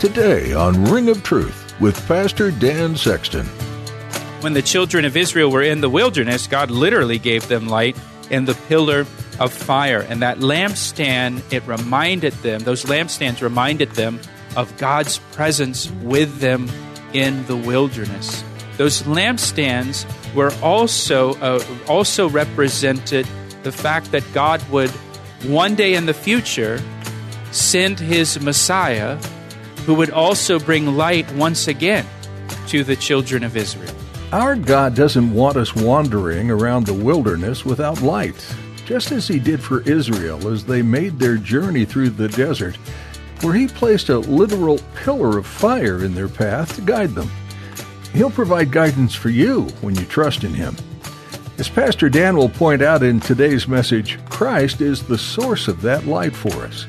Today on Ring of Truth with Pastor Dan Sexton. When the children of Israel were in the wilderness, God literally gave them light in the pillar of fire. And that lampstand, it reminded them, those lampstands reminded them of God's presence with them in the wilderness. Those lampstands were also uh, also represented the fact that God would one day in the future send his Messiah who would also bring light once again to the children of Israel. Our God doesn't want us wandering around the wilderness without light, just as He did for Israel as they made their journey through the desert, where He placed a literal pillar of fire in their path to guide them. He'll provide guidance for you when you trust in Him. As Pastor Dan will point out in today's message, Christ is the source of that light for us.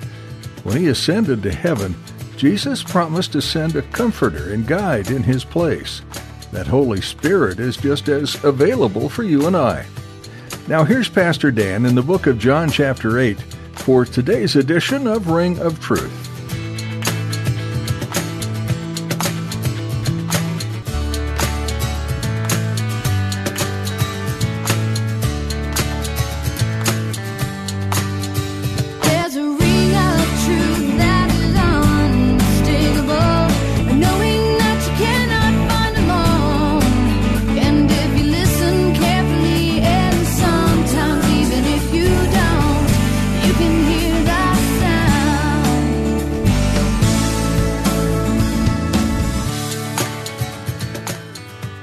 When He ascended to heaven, Jesus promised to send a comforter and guide in His place. That Holy Spirit is just as available for you and I. Now, here's Pastor Dan in the book of John, chapter 8, for today's edition of Ring of Truth.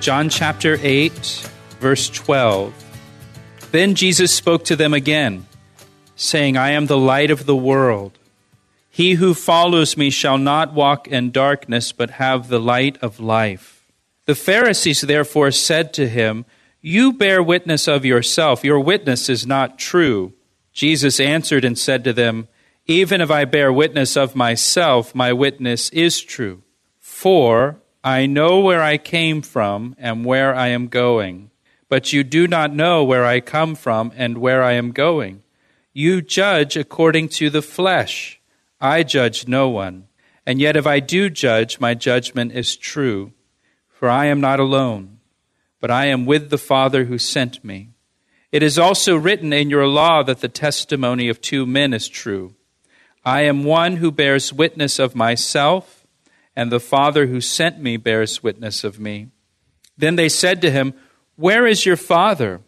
John chapter 8, verse 12. Then Jesus spoke to them again, saying, I am the light of the world. He who follows me shall not walk in darkness, but have the light of life. The Pharisees therefore said to him, You bear witness of yourself, your witness is not true. Jesus answered and said to them, Even if I bear witness of myself, my witness is true. For I know where I came from and where I am going, but you do not know where I come from and where I am going. You judge according to the flesh. I judge no one. And yet, if I do judge, my judgment is true. For I am not alone, but I am with the Father who sent me. It is also written in your law that the testimony of two men is true. I am one who bears witness of myself, and the Father who sent me bears witness of me. Then they said to him, Where is your Father?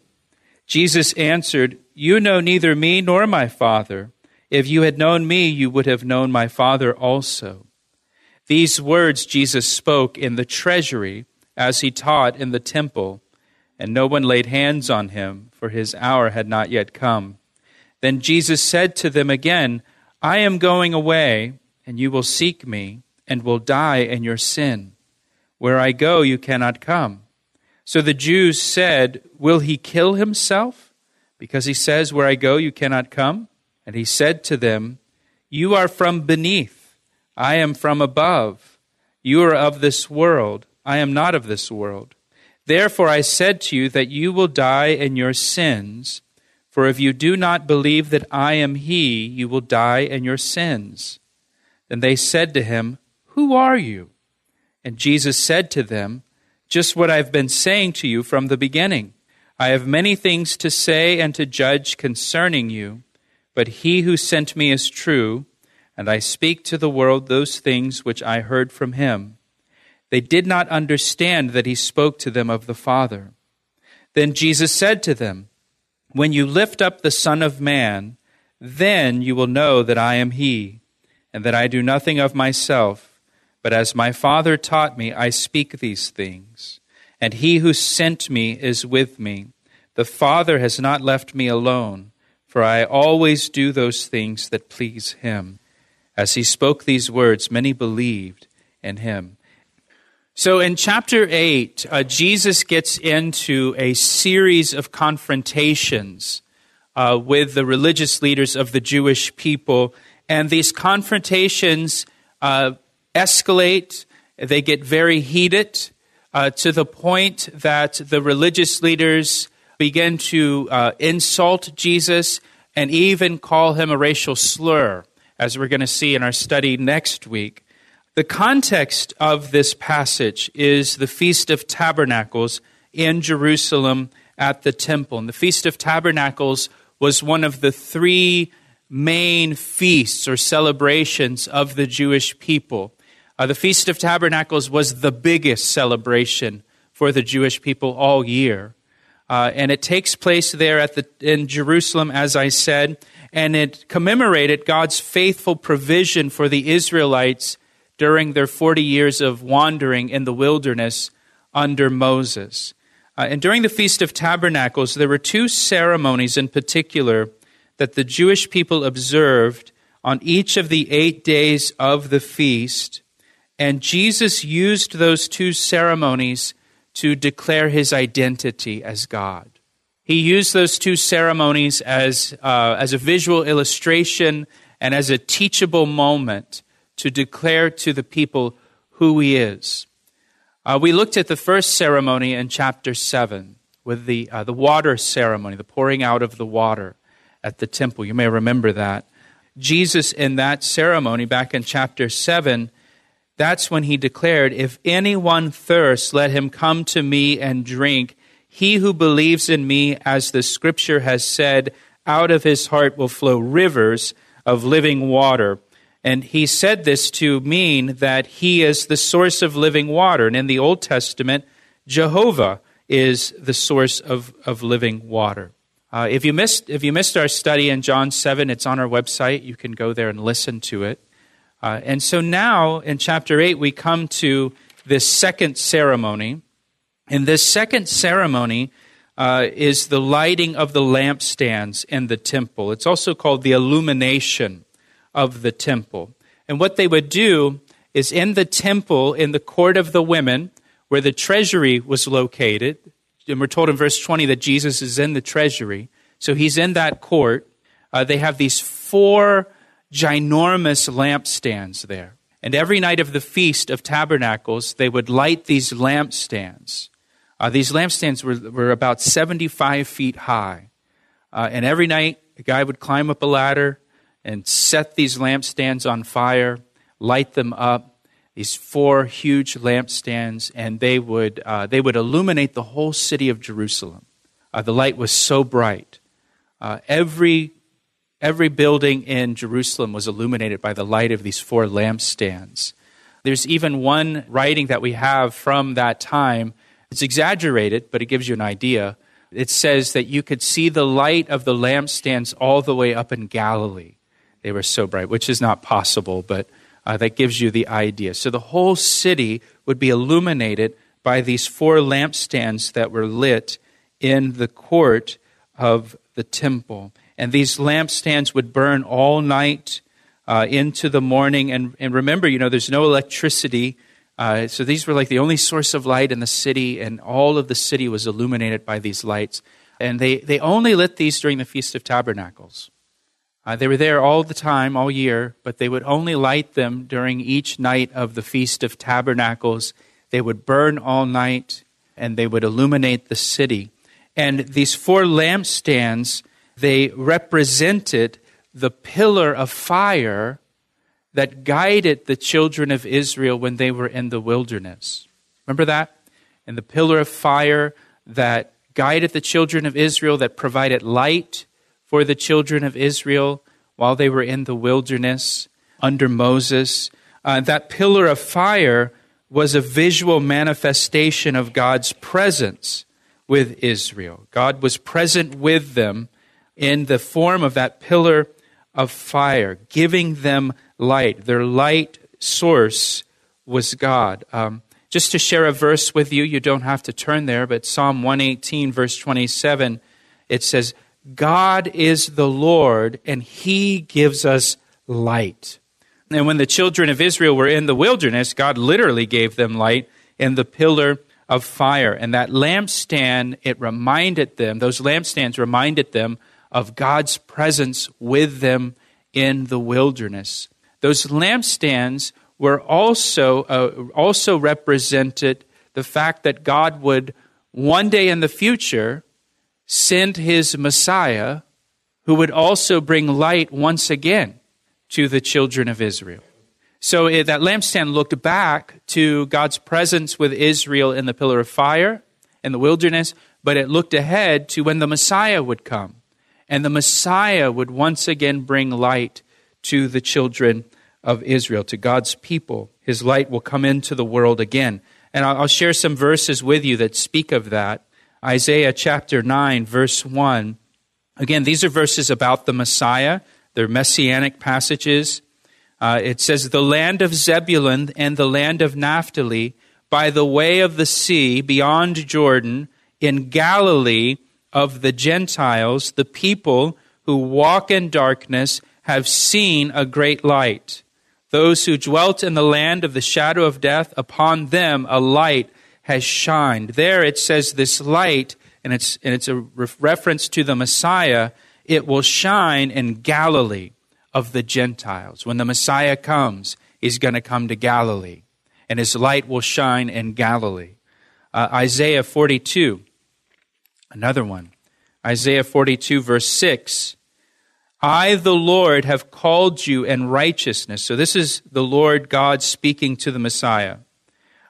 Jesus answered, You know neither me nor my Father. If you had known me, you would have known my Father also. These words Jesus spoke in the treasury as he taught in the temple, and no one laid hands on him, for his hour had not yet come. Then Jesus said to them again, I am going away, and you will seek me, and will die in your sin. Where I go, you cannot come. So the Jews said, Will he kill himself? Because he says, Where I go, you cannot come? And he said to them, You are from beneath, I am from above. You are of this world, I am not of this world. Therefore I said to you that you will die in your sins, for if you do not believe that I am he, you will die in your sins. Then they said to him, Who are you? And Jesus said to them, Just what I've been saying to you from the beginning. I have many things to say and to judge concerning you, but he who sent me is true, and I speak to the world those things which I heard from him. They did not understand that he spoke to them of the Father. Then Jesus said to them, When you lift up the Son of Man, then you will know that I am he, and that I do nothing of myself, but as my Father taught me, I speak these things. And he who sent me is with me. The Father has not left me alone, for I always do those things that please him. As he spoke these words, many believed in him. So in chapter 8, uh, Jesus gets into a series of confrontations uh, with the religious leaders of the Jewish people. And these confrontations uh, escalate, they get very heated uh, to the point that the religious leaders begin to uh, insult Jesus and even call him a racial slur, as we're going to see in our study next week. The context of this passage is the Feast of Tabernacles in Jerusalem at the temple. And the Feast of Tabernacles was one of the three main feasts or celebrations of the Jewish people. Uh, the Feast of Tabernacles was the biggest celebration for the Jewish people all year. Uh, and it takes place there at the, in Jerusalem, as I said, and it commemorated God's faithful provision for the Israelites during their 40 years of wandering in the wilderness under Moses. Uh, and during the Feast of Tabernacles, there were two ceremonies in particular that the Jewish people observed on each of the eight days of the feast. And Jesus used those two ceremonies to declare his identity as God. He used those two ceremonies as, uh, as a visual illustration and as a teachable moment to declare to the people who he is. Uh, we looked at the first ceremony in chapter 7 with the, uh, the water ceremony, the pouring out of the water at the temple. You may remember that. Jesus, in that ceremony, back in chapter 7, that's when he declared, If anyone thirsts, let him come to me and drink. He who believes in me, as the scripture has said, out of his heart will flow rivers of living water. And he said this to mean that he is the source of living water. And in the Old Testament, Jehovah is the source of, of living water. Uh, if, you missed, if you missed our study in John 7, it's on our website. You can go there and listen to it. Uh, and so now in chapter 8, we come to this second ceremony. And this second ceremony uh, is the lighting of the lampstands in the temple. It's also called the illumination of the temple. And what they would do is in the temple, in the court of the women, where the treasury was located, and we're told in verse 20 that Jesus is in the treasury. So he's in that court. Uh, they have these four ginormous lampstands there. And every night of the Feast of Tabernacles, they would light these lampstands. Uh, these lampstands were, were about 75 feet high. Uh, and every night, a guy would climb up a ladder, and set these lampstands on fire, light them up, these four huge lampstands, and they would, uh, they would illuminate the whole city of Jerusalem. Uh, the light was so bright. Uh, every, every building in Jerusalem was illuminated by the light of these four lampstands. There's even one writing that we have from that time. It's exaggerated, but it gives you an idea. It says that you could see the light of the lampstands all the way up in Galilee. They were so bright, which is not possible, but uh, that gives you the idea. So the whole city would be illuminated by these four lampstands that were lit in the court of the temple. And these lampstands would burn all night uh, into the morning. And, and remember, you know, there's no electricity. Uh, so these were like the only source of light in the city, and all of the city was illuminated by these lights. And they, they only lit these during the Feast of Tabernacles. Uh, they were there all the time, all year, but they would only light them during each night of the Feast of Tabernacles. They would burn all night and they would illuminate the city. And these four lampstands, they represented the pillar of fire that guided the children of Israel when they were in the wilderness. Remember that? And the pillar of fire that guided the children of Israel, that provided light for the children of Israel while they were in the wilderness under Moses. Uh, that pillar of fire was a visual manifestation of God's presence with Israel. God was present with them in the form of that pillar of fire, giving them light. Their light source was God. Um, just to share a verse with you, you don't have to turn there, but Psalm 118, verse 27, it says, God is the Lord, and He gives us light. And when the children of Israel were in the wilderness, God literally gave them light in the pillar of fire. And that lampstand, it reminded them, those lampstands reminded them of God's presence with them in the wilderness. Those lampstands were also, uh, also represented the fact that God would one day in the future send his Messiah who would also bring light once again to the children of Israel. So it, that lampstand looked back to God's presence with Israel in the pillar of fire in the wilderness, but it looked ahead to when the Messiah would come. And the Messiah would once again bring light to the children of Israel, to God's people. His light will come into the world again. And I'll share some verses with you that speak of that. Isaiah chapter 9, verse 1. Again, these are verses about the Messiah. They're messianic passages. Uh, it says, The land of Zebulun and the land of Naphtali, by the way of the sea, beyond Jordan, in Galilee of the Gentiles, the people who walk in darkness have seen a great light. Those who dwelt in the land of the shadow of death, upon them a light has shined. There it says this light, and it's, and it's a re- reference to the Messiah, it will shine in Galilee of the Gentiles. When the Messiah comes, he's going to come to Galilee, and his light will shine in Galilee. Uh, Isaiah 42, another one. Isaiah 42, verse 6. I, the Lord, have called you in righteousness. So this is the Lord God speaking to the Messiah.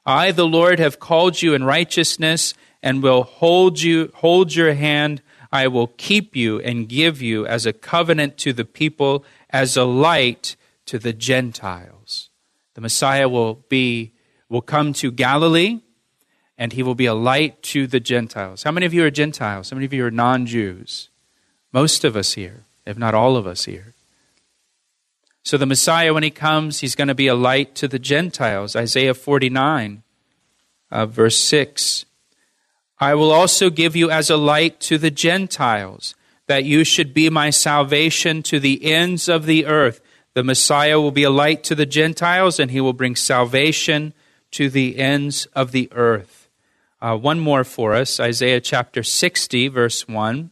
I, the Lord, have called you in righteousness and will hold you, hold your hand. I will keep you and give you as a covenant to the people, as a light to the Gentiles. The Messiah will be, will come to Galilee and he will be a light to the Gentiles. How many of you are Gentiles? How many of you are non Jews? Most of us here if not all of us here. So the Messiah, when he comes, he's going to be a light to the Gentiles. Isaiah 49, uh, verse 6. I will also give you as a light to the Gentiles, that you should be my salvation to the ends of the earth. The Messiah will be a light to the Gentiles, and he will bring salvation to the ends of the earth. Uh, one more for us Isaiah chapter 60, verse 1.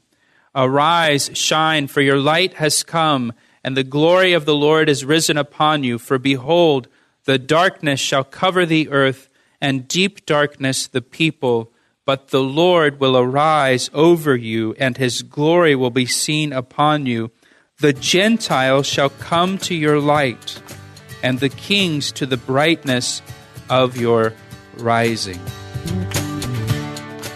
Arise, shine, for your light has come, and the glory of the Lord is risen upon you. For behold, the darkness shall cover the earth, and deep darkness the people. But the Lord will arise over you, and his glory will be seen upon you. The Gentiles shall come to your light, and the kings to the brightness of your rising.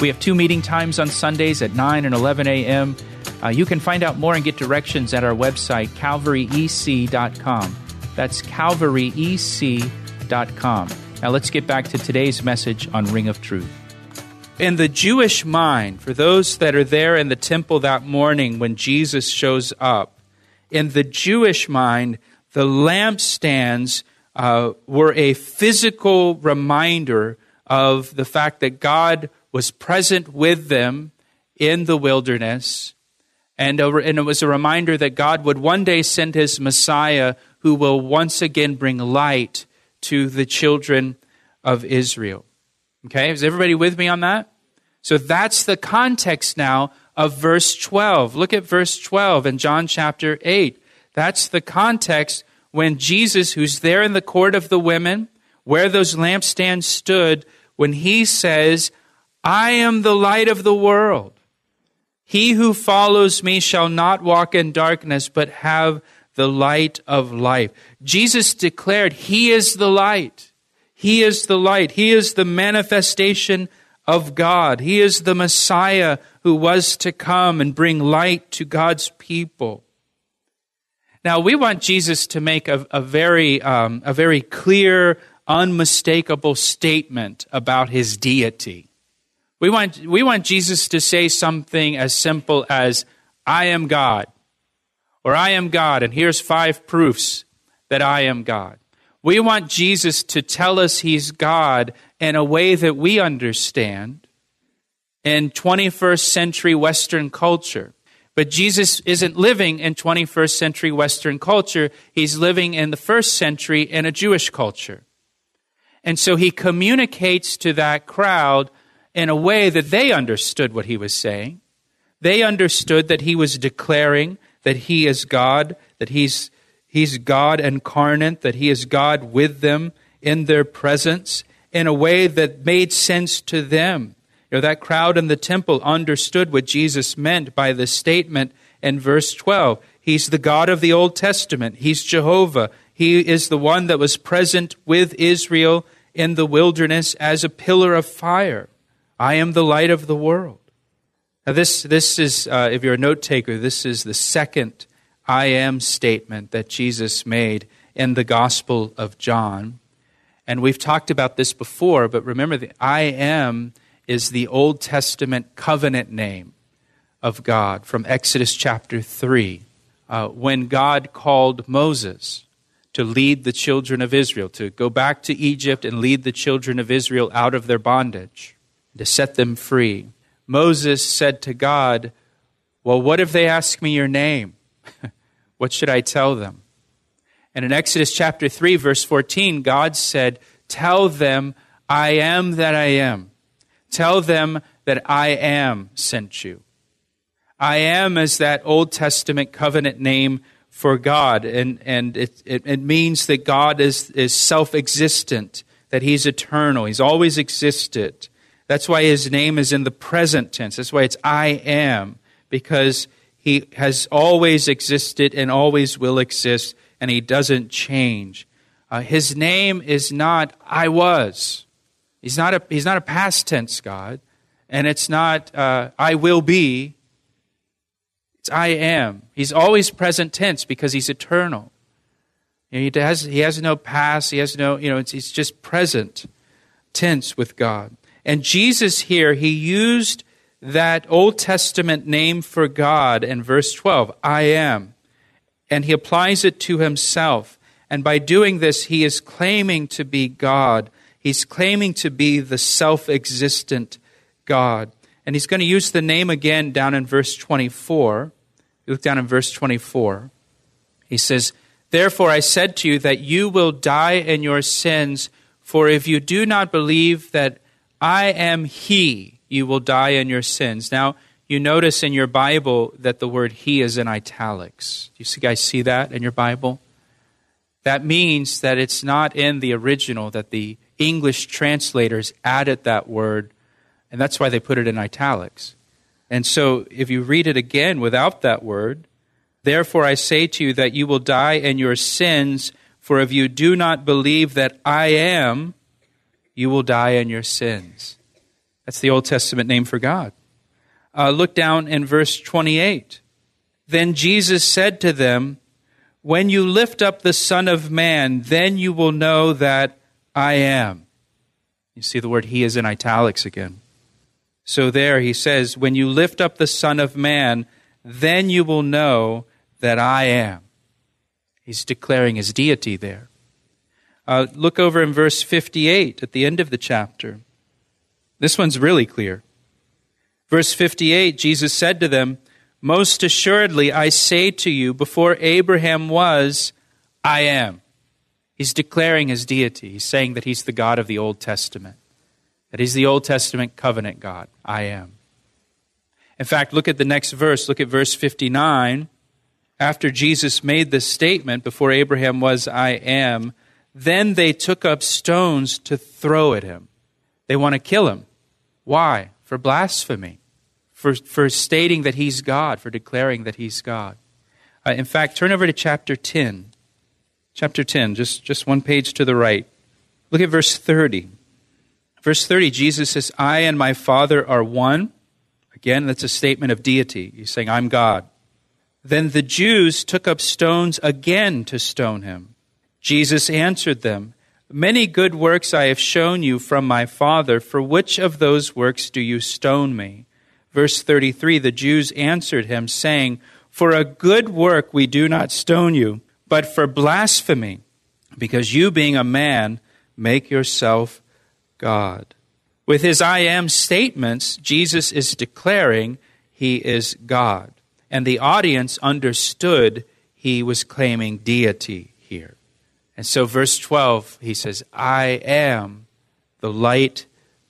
we have two meeting times on Sundays at 9 and 11 a.m. Uh, you can find out more and get directions at our website, calvaryec.com. That's calvaryec.com. Now let's get back to today's message on Ring of Truth. In the Jewish mind, for those that are there in the temple that morning when Jesus shows up, in the Jewish mind, the lampstands uh, were a physical reminder of the fact that God was present with them in the wilderness. And, and it was a reminder that God would one day send his Messiah who will once again bring light to the children of Israel. Okay, is everybody with me on that? So that's the context now of verse 12. Look at verse 12 in John chapter 8. That's the context when Jesus, who's there in the court of the women, where those lampstands stood, when he says, I am the light of the world. He who follows me shall not walk in darkness, but have the light of life. Jesus declared, He is the light. He is the light. He is the manifestation of God. He is the Messiah who was to come and bring light to God's people. Now, we want Jesus to make a, a very, um, a very clear, unmistakable statement about his deity. We want, we want Jesus to say something as simple as, I am God, or I am God, and here's five proofs that I am God. We want Jesus to tell us he's God in a way that we understand in 21st century Western culture. But Jesus isn't living in 21st century Western culture. He's living in the first century in a Jewish culture. And so he communicates to that crowd in a way that they understood what he was saying. They understood that he was declaring that he is God, that he's, he's God incarnate, that he is God with them in their presence in a way that made sense to them. You know, that crowd in the temple understood what Jesus meant by the statement in verse 12. He's the God of the Old Testament. He's Jehovah. He is the one that was present with Israel in the wilderness as a pillar of fire. I am the light of the world. Now, this, this is, uh, if you're a note taker, this is the second I am statement that Jesus made in the Gospel of John. And we've talked about this before, but remember, the I am is the Old Testament covenant name of God from Exodus chapter 3. Uh, when God called Moses to lead the children of Israel, to go back to Egypt and lead the children of Israel out of their bondage, to set them free, Moses said to God, Well, what if they ask me your name? what should I tell them? And in Exodus chapter 3, verse 14, God said, Tell them, I am that I am. Tell them that I am sent you. I am is that Old Testament covenant name for God, and, and it, it, it means that God is, is self existent, that He's eternal, He's always existed. That's why His name is in the present tense. That's why it's I am, because He has always existed and always will exist, and He doesn't change. Uh, his name is not I was. He's not a, he's not a past tense God, and it's not uh, I will be. It's I am. He's always present tense because he's eternal. Know, he, has, he has no past, he has no, you know, it's, he's just present tense with God. And Jesus here, he used that Old Testament name for God in verse 12, I am, and he applies it to himself. And by doing this, he is claiming to be God. He's claiming to be the self existent God. And he's going to use the name again down in verse 24. You look down in verse 24. He says, Therefore I said to you that you will die in your sins, for if you do not believe that I am He, you will die in your sins. Now, you notice in your Bible that the word He is in italics. Do you guys see that in your Bible? That means that it's not in the original, that the English translators added that word, and that's why they put it in italics. And so if you read it again without that word, therefore I say to you that you will die in your sins, for if you do not believe that I am, you will die in your sins. That's the Old Testament name for God. Uh, look down in verse 28. Then Jesus said to them, when you lift up the Son of Man, then you will know that I am. You see the word He is in italics again. So there he says, When you lift up the Son of Man, then you will know that I am. He's declaring his deity there. Uh, look over in verse 58 at the end of the chapter. This one's really clear. Verse 58 Jesus said to them, most assuredly, I say to you, before Abraham was, I am. He's declaring his deity. He's saying that he's the God of the Old Testament, that he's the Old Testament covenant God. I am. In fact, look at the next verse. Look at verse 59. After Jesus made this statement, before Abraham was, I am, then they took up stones to throw at him. They want to kill him. Why? For blasphemy for, for stating that he's God, for declaring that he's God. Uh, in fact, turn over to chapter 10. Chapter 10, just, just one page to the right. Look at verse 30. Verse 30, Jesus says, I and my Father are one. Again, that's a statement of deity. He's saying, I'm God. Then the Jews took up stones again to stone him. Jesus answered them, Many good works I have shown you from my Father. For which of those works do you stone me? Verse 33 The Jews answered him, saying, For a good work we do not stone you, but for blasphemy, because you, being a man, make yourself God. With his I am statements, Jesus is declaring he is God. And the audience understood he was claiming deity. And so, verse 12, he says, I am the light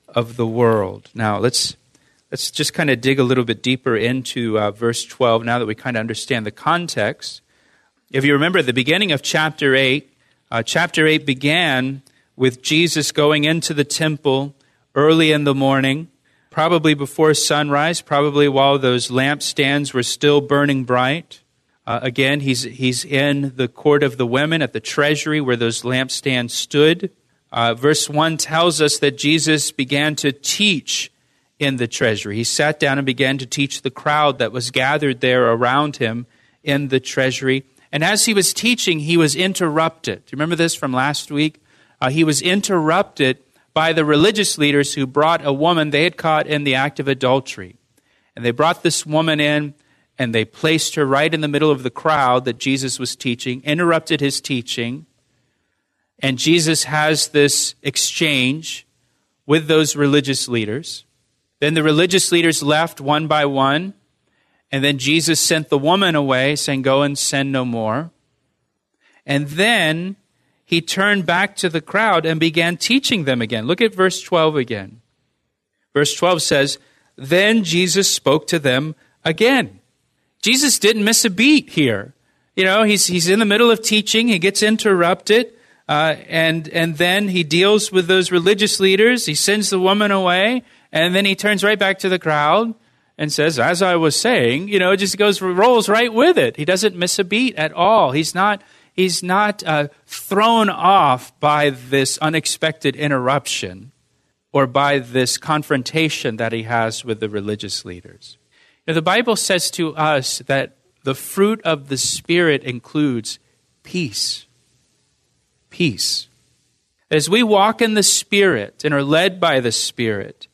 of the world. Now, let's, let's just kind of dig a little bit deeper into uh, verse 12 now that we kind of understand the context. If you remember at the beginning of chapter 8, uh, chapter 8 began with Jesus going into the temple early in the morning, probably before sunrise, probably while those lampstands were still burning bright. Uh, again, he's, he's in the court of the women at the treasury where those lampstands stood. Uh, verse 1 tells us that Jesus began to teach in the treasury. He sat down and began to teach the crowd that was gathered there around him in the treasury. And as he was teaching, he was interrupted. Do you remember this from last week? Uh, he was interrupted by the religious leaders who brought a woman they had caught in the act of adultery. And they brought this woman in and they placed her right in the middle of the crowd that Jesus was teaching, interrupted his teaching. And Jesus has this exchange with those religious leaders. Then the religious leaders left one by one. And then Jesus sent the woman away, saying, Go and sin no more. And then he turned back to the crowd and began teaching them again. Look at verse 12 again. Verse 12 says, Then Jesus spoke to them again. Jesus didn't miss a beat here. You know, he's, he's in the middle of teaching, he gets interrupted, uh, and, and then he deals with those religious leaders, he sends the woman away, and then he turns right back to the crowd and says, As I was saying, you know, it just goes, rolls right with it. He doesn't miss a beat at all. He's not, he's not uh, thrown off by this unexpected interruption or by this confrontation that he has with the religious leaders. Now, the Bible says to us that the fruit of the Spirit includes peace. Peace. As we walk in the Spirit and are led by the Spirit,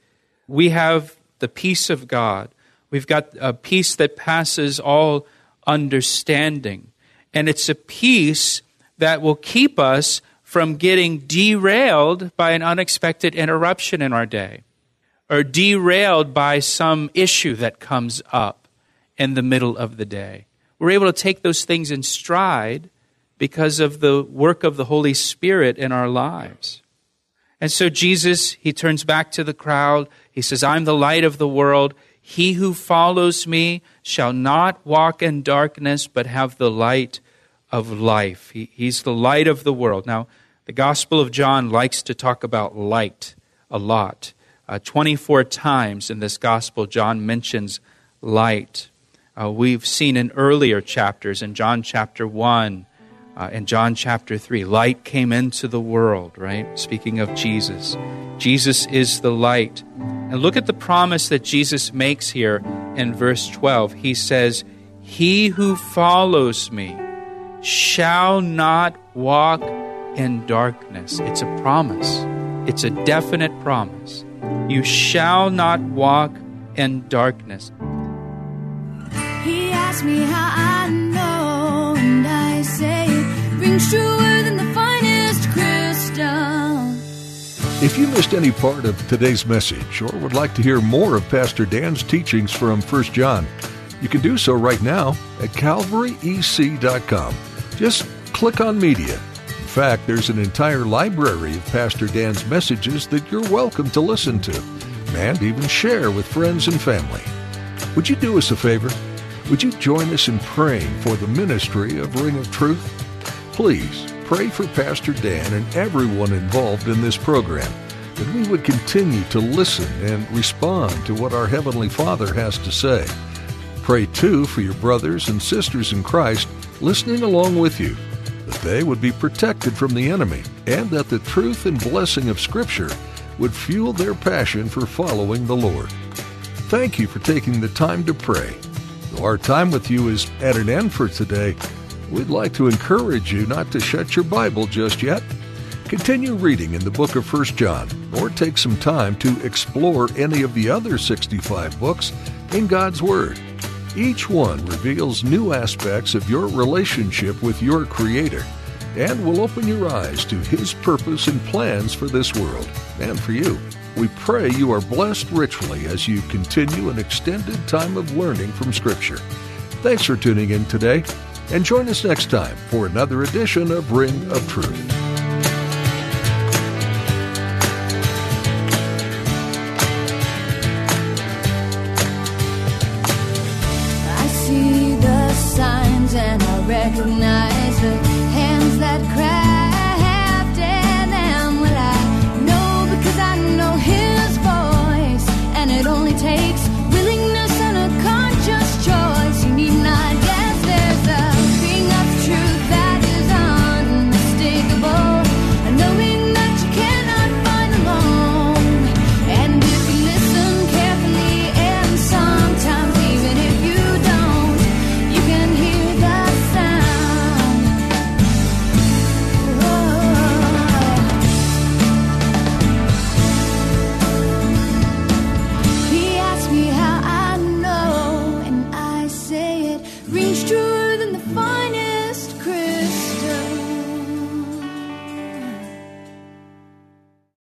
we have the peace of God. We've got a peace that passes all understanding. And it's a peace that will keep us from getting derailed by an unexpected interruption in our day or derailed by some issue that comes up in the middle of the day. We're able to take those things in stride because of the work of the Holy Spirit in our lives. And so Jesus, he turns back to the crowd. He says, I'm the light of the world. He who follows me shall not walk in darkness, but have the light of life. He, he's the light of the world. Now, the Gospel of John likes to talk about light a lot. Uh, 24 times in this gospel, John mentions light. Uh, we've seen in earlier chapters, in John chapter 1, uh, in John chapter 3, light came into the world, right? Speaking of Jesus. Jesus is the light. And look at the promise that Jesus makes here in verse 12. He says, He who follows me shall not walk in darkness. It's a promise, it's a definite promise. You shall not walk in darkness. He asked me how I know, and I say it rings truer than the finest crystal. If you missed any part of today's message or would like to hear more of Pastor Dan's teachings from 1 John, you can do so right now at calvaryec.com. Just click on media in fact, there's an entire library of Pastor Dan's messages that you're welcome to listen to and even share with friends and family. Would you do us a favor? Would you join us in praying for the ministry of Ring of Truth? Please pray for Pastor Dan and everyone involved in this program that we would continue to listen and respond to what our Heavenly Father has to say. Pray too for your brothers and sisters in Christ listening along with you that they would be protected from the enemy, and that the truth and blessing of Scripture would fuel their passion for following the Lord. Thank you for taking the time to pray. Though our time with you is at an end for today, we'd like to encourage you not to shut your Bible just yet. Continue reading in the book of 1 John, or take some time to explore any of the other 65 books in God's Word. Each one reveals new aspects of your relationship with your Creator and will open your eyes to His purpose and plans for this world and for you. We pray you are blessed richly as you continue an extended time of learning from Scripture. Thanks for tuning in today, and join us next time for another edition of Ring of Truth.